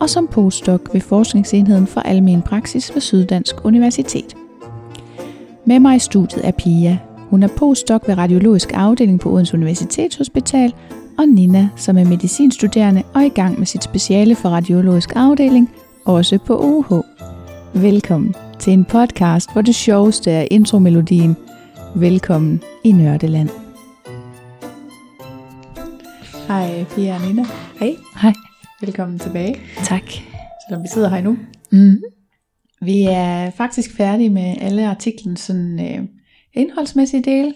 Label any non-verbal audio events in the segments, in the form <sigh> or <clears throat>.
og som postdoc ved Forskningsenheden for Almen Praksis ved Syddansk Universitet. Med mig i studiet er Pia. Hun er postdoc ved Radiologisk Afdeling på Odense Universitetshospital, og Nina, som er medicinstuderende og i gang med sit speciale for Radiologisk Afdeling, også på UH. Velkommen til en podcast, hvor det sjoveste er intromelodien. Velkommen i Nørdeland. Hej Pia og Nina. Hej. Hej. Velkommen tilbage, Tak. selvom vi sidder her nu. Mm. Vi er faktisk færdige med alle artiklens sådan, øh, indholdsmæssige dele.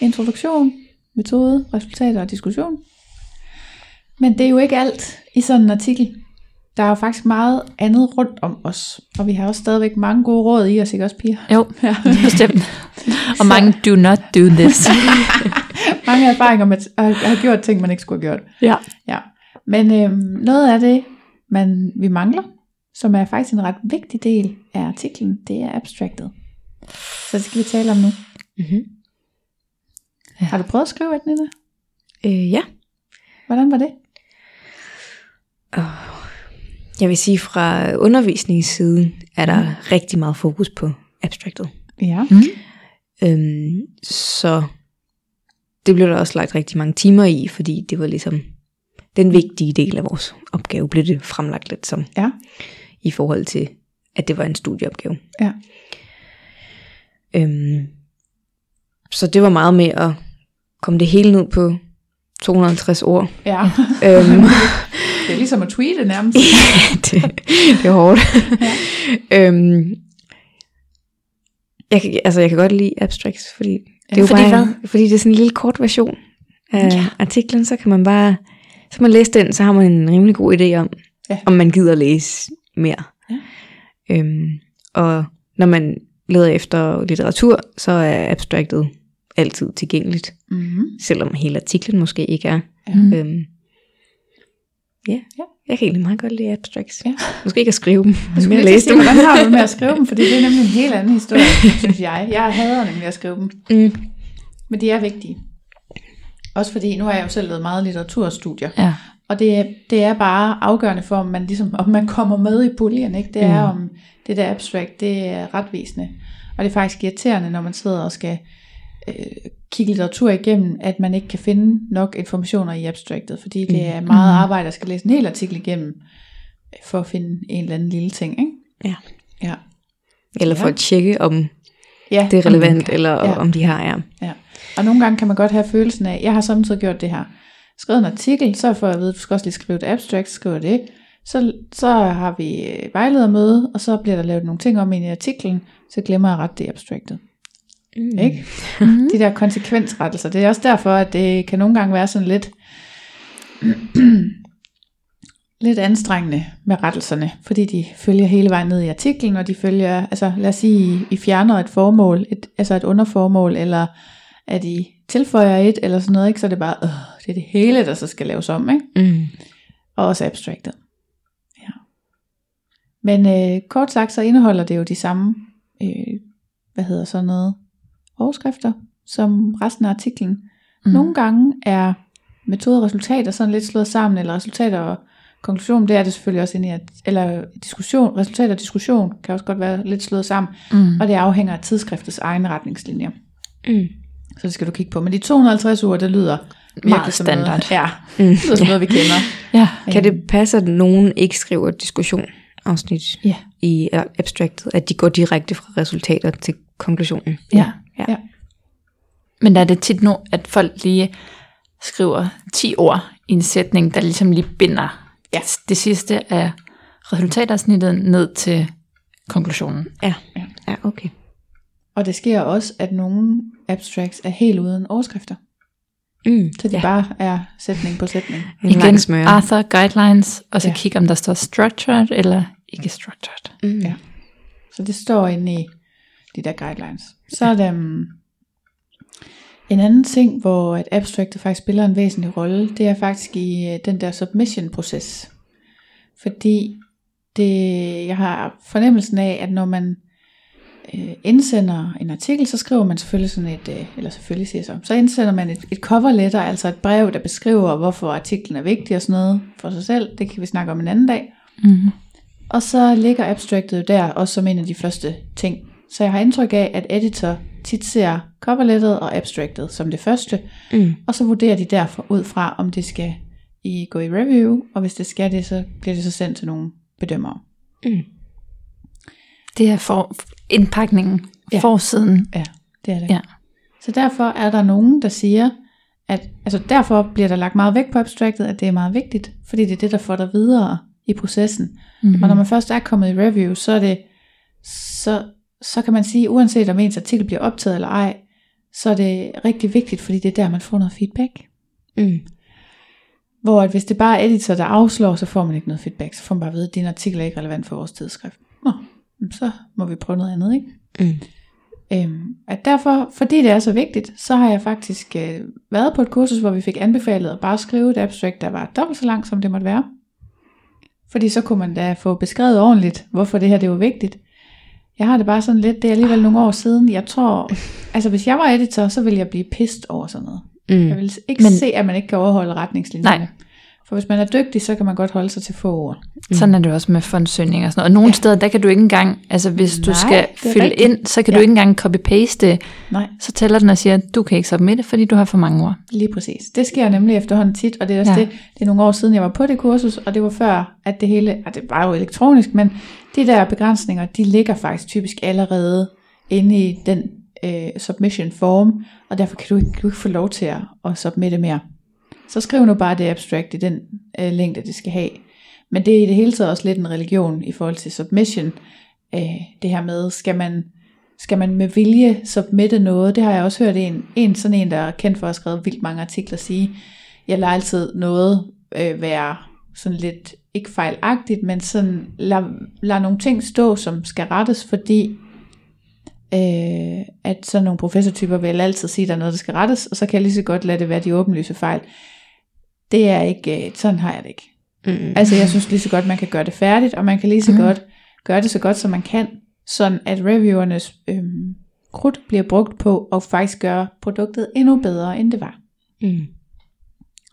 Introduktion, metode, resultater og diskussion. Men det er jo ikke alt i sådan en artikel. Der er jo faktisk meget andet rundt om os. Og vi har også stadigvæk mange gode råd i os, ikke også, Pia? Jo, <laughs> <laughs> bestemt. Og mange do not do this. <laughs> mange erfaringer med at have gjort ting, man ikke skulle have gjort. ja. Ja. Men øhm, noget af det, man, vi mangler, som er faktisk en ret vigtig del af artiklen, det er abstractet. Så det skal vi tale om nu. Mm-hmm. Ja. Har du prøvet at skrive et, Nina? Øh, ja. Hvordan var det? Jeg vil sige, fra undervisningssiden er der mm. rigtig meget fokus på abstractet. Ja. Mm. Øhm, så det blev der også lagt rigtig mange timer i, fordi det var ligesom den vigtige del af vores opgave, blev det fremlagt lidt som, Ja. i forhold til, at det var en studieopgave. Ja. Øhm, så det var meget med at komme det hele ned på 250 ord. Ja. øhm, <laughs> det er ligesom at tweete nærmest. <laughs> det, det er hårdt. Ja. øhm, jeg, kan, altså, jeg kan godt lide abstracts, fordi det er jo fordi bare, fordi det er sådan en lille kort version af Ja. artiklen, så kan man bare, så man læse den, så har man en rimelig god idé om, Ja. om man gider læse mere. Ja. Øhm, og når man leder efter litteratur, så er abstractet altid tilgængeligt, Mm-hmm. selvom hele artiklen måske ikke er. Ja. Mm. Øhm, ja. Ja. jeg kan egentlig meget godt lide abstracts. Ja. Måske ikke at skrive dem, men at læse dem. hvordan har du med at skrive <laughs> dem? Fordi det er nemlig en helt anden historie, synes jeg. Jeg hader nemlig at skrive dem. Mm. Men de er vigtige. Også fordi, nu har jeg jo selv lavet meget litteraturstudier. Ja. Og det, er- det er bare afgørende for, om man, ligesom, om man kommer med i puljen. Ikke? Det er Mm. om det der abstract, det er retvisende. Og det er faktisk irriterende, når man sidder og skal øh, kigge litteratur igennem, at man ikke kan finde nok informationer i abstractet. Fordi det er meget Mm. arbejde at skal læse en hel artikel igennem, øh, for at finde en eller anden lille ting. Ikke? Ja. Ja. Eller for Ja. at tjekke, om ja. det er relevant, eller Ja. om de har, ja. Ja. Og nogle gange kan man godt have følelsen af, jeg har samtidig gjort det her. Skrevet en artikel, så får jeg at vide, du skal også lige skrive et abstract, skriver det. Så, så har vi øh, vejledermøde, og så bliver der lavet nogle ting om i artiklen, så glemmer jeg ret det abstractet. Mm. Ikke? Mm. De der konsekvensrettelser, det er også derfor, at det kan nogle gange være sådan lidt, <clears throat> lidt anstrengende med rettelserne, fordi de følger hele vejen ned i artiklen, og de følger, altså lad os sige, I fjerner et formål, et, altså et underformål, eller at I tilføjer et, eller sådan noget, ikke? så er det bare, øh, det er det hele, der så skal laves om, ikke? Mm. og også abstractet. Ja. Men øh, kort sagt, så indeholder det jo de samme, øh, hvad hedder sådan noget, overskrifter, som resten af artiklen. Mm. Nogle gange er metode og resultater sådan lidt slået sammen, eller resultater og konklusion, det er det selvfølgelig også inde i, at, eller diskussion, resultater og diskussion kan også godt være lidt slået sammen, Mm. og det afhænger af tidsskriftets egne retningslinjer. Mm. Så det skal du kigge på. Men de 250 uger, det lyder Meget som standard. Noget, ja, Mm. det lyder som noget, vi kender. Ja. Kan det passe, at nogen ikke skriver diskussion afsnit Ja. i abstractet, at de går direkte fra resultater til konklusionen? Ja. Ja. ja. Men der er det tit nu, at folk lige skriver 10 ord i en sætning, der ligesom lige binder Ja. det sidste af resultatafsnittet ned til konklusionen. Ja. Ja. Ja, okay. Og det sker også, at nogle abstracts er helt uden overskrifter. Mm. Så de ja. bare er sætning på sætning. En Igen, smøre. Arthur Guidelines, og så Ja. kigge om der står structured eller ikke structured. Mm. Ja. Så det står inde i de der guidelines. Så er der um, en anden ting, hvor et abstractet faktisk spiller en væsentlig rolle, det er faktisk i uh, den der submission-proces. Fordi det, jeg har fornemmelsen af, at når man øh, indsender en artikel, så skriver man selvfølgelig sådan et, øh, eller selvfølgelig siger så, så indsender man et, et cover letter, altså et brev, der beskriver, hvorfor artiklen er vigtig og sådan noget for sig selv. Det kan vi snakke om en anden dag. Mm-hmm. Og så ligger abstractet der også som en af de første ting. Så jeg har indtryk af, at editor tit ser coverlettet og abstractet som det første, Mm. og så vurderer de derfor ud fra, om det skal i gå i review, og hvis det skal det, så bliver det så sendt til nogle bedømmere. Mm. Det er for indpakningen, Ja. forsiden. Ja, det er det. Ja. Så derfor er der nogen, der siger, at altså derfor bliver der lagt meget vægt på abstractet, at det er meget vigtigt, fordi det er det, der får dig videre i processen. Mm-hmm. Og når man først er kommet i review, så er det, så, så kan man sige, uanset om ens artikel bliver optaget eller ej, så er det rigtig vigtigt, fordi det er der, man får noget feedback. Mm. Hvor at hvis det bare er editor, der afslår, så får man ikke noget feedback. Så får man bare at vide, at din artikel er ikke relevant for vores tidsskrift. Så må vi prøve noget andet, ikke? Mm. Øhm, at derfor, fordi det er så vigtigt, så har jeg faktisk øh, været på et kursus, hvor vi fik anbefalet at bare skrive et abstract, der var dobbelt så langt, som det måtte være. Fordi så kunne man da få beskrevet ordentligt, hvorfor det her det var vigtigt. Jeg har det bare sådan lidt, det er alligevel nogle år siden. Jeg tror, <laughs> altså hvis jeg var editor, så ville jeg blive pist over sådan noget. Mm. Jeg vil ikke Men, se, at man ikke kan overholde retningslinjerne. Nej. For hvis man er dygtig, så kan man godt holde sig til få ord. Sådan er det også med fondsøgning og sådan noget. Og nogle Ja. steder, der kan du ikke engang, altså hvis du Nej, skal det er fylde rigtigt. ind, så kan Ja. du ikke engang copy-paste det. Nej, Så tæller den og siger, du kan ikke submitte, fordi du har for mange ord. lige præcis. Det sker nemlig efterhånden tit, og det er også Ja. det, det er nogle år siden, jeg var på det kursus, og det var før, at det hele, og det var jo elektronisk, men de der begrænsninger, de ligger faktisk typisk allerede inde i den øh, submission form, og derfor kan du ikke, kan du ikke få lov til at, at submitte mere. Så skriv nu bare det abstract i den øh, længde, det skal have. Men det er i det hele taget også lidt en religion i forhold til submission. Øh, det her med, skal man, skal man med vilje submitte noget? Det har jeg også hørt en, en sådan en, der er kendt for at have skrevet vildt mange artikler, sige, jeg lader altid noget øh, være sådan lidt, ikke fejlagtigt, men sådan, lad, lad nogle ting stå, som skal rettes, fordi øh, at sådan nogle professortyper vil altid sige, at der er noget, der skal rettes, og så kan jeg lige så godt lade det være de åbenlyse fejl. Det er ikke, øh, sådan har jeg det ikke. Mm. Altså jeg synes lige så godt, man kan gøre det færdigt, og man kan lige så Mhm. godt gøre det så godt, som man kan, sådan at reviewernes øhm, krudt bliver brugt på at faktisk gøre produktet endnu bedre, end det var. Mm.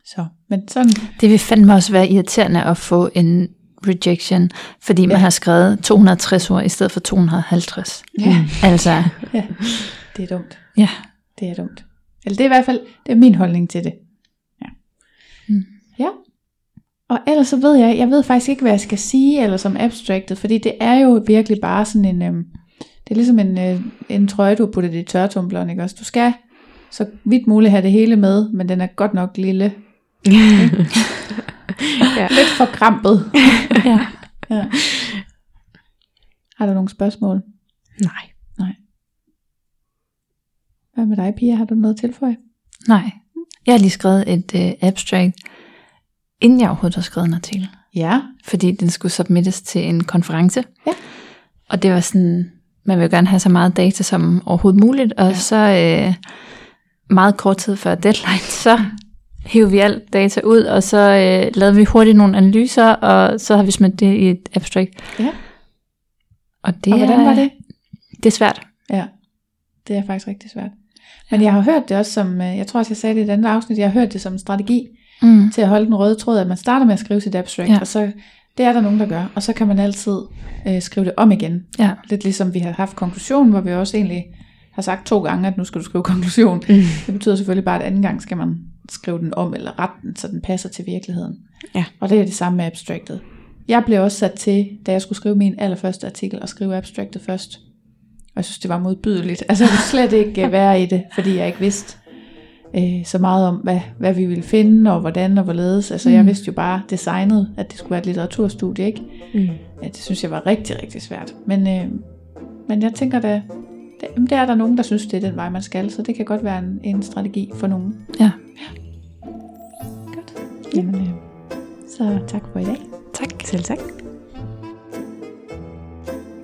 Så, men sådan, Det vil fandme også være irriterende at få en rejection, fordi ja. man har skrevet 260 ord i stedet for 250. ja, Altså, ja, det er dumt. ja. Det er dumt. Eller det er i hvert fald, det er min holdning til det. Ja. Mm. ja. Og ellers så ved jeg, jeg ved faktisk ikke, hvad jeg skal sige, eller som abstractet, fordi det er jo virkelig bare sådan en, øhm, det er ligesom en, øh, en trøje, du har puttet i tørretumbleren, ikke også? Du skal så vidt muligt have det hele med, men den er godt nok lille. <laughs> ja. <laughs> Lidt for krampet. <laughs> ja. Ja. Har du nogle spørgsmål? Nej. Hvad med dig, Pia? Har du noget at tilføje? Nej. Jeg har lige skrevet et uh, abstract, inden jeg overhovedet har skrevet en artikel. Ja. fordi den skulle submittes til en konference. Ja. Og det var sådan, man vil jo gerne have så meget data som overhovedet muligt, og ja. så øh, meget kort tid før deadline, så hævde vi alt data ud, og så øh, lavede vi hurtigt nogle analyser, og så har vi smidt det i et abstract. Ja. Og det Og hvordan er, var det? Det er svært. Ja, det er faktisk rigtig svært. Men jeg har hørt det også som, øh, jeg tror også jeg sagde det i et andet afsnit, jeg har hørt det som en strategi Mm. til at holde den røde tråd, at man starter med at skrive sit abstract, Ja. og så, det er der nogen, der gør, og så kan man altid øh, skrive det om igen. Ja. Lidt ligesom vi har haft konklusion, hvor vi også egentlig har sagt to gange, at nu skal du skrive konklusion. Mm. Det betyder selvfølgelig bare, at anden gang skal man skrive den om, eller rette den, så den passer til virkeligheden. Ja. Og det er det samme med abstractet. Jeg blev også sat til, da jeg skulle skrive min allerførste artikel, at skrive abstractet først. Og jeg synes, det var modbydeligt. Altså, jeg kunne slet ikke øh, være i det, fordi jeg ikke vidste øh, så meget om, hvad, hvad vi ville finde, og hvordan og hvorledes. Altså, jeg Mm. vidste jo bare designet, at det skulle være et litteraturstudie, ikke? Mm. Ja, det synes jeg var rigtig, rigtig svært. Men, øh, men jeg tænker da, det, der er der nogen, der synes, det er den vej, man skal, så det kan godt være en, en strategi for nogen. Ja. Godt. Jamen, øh, så tak for i dag. Tak. Selv tak.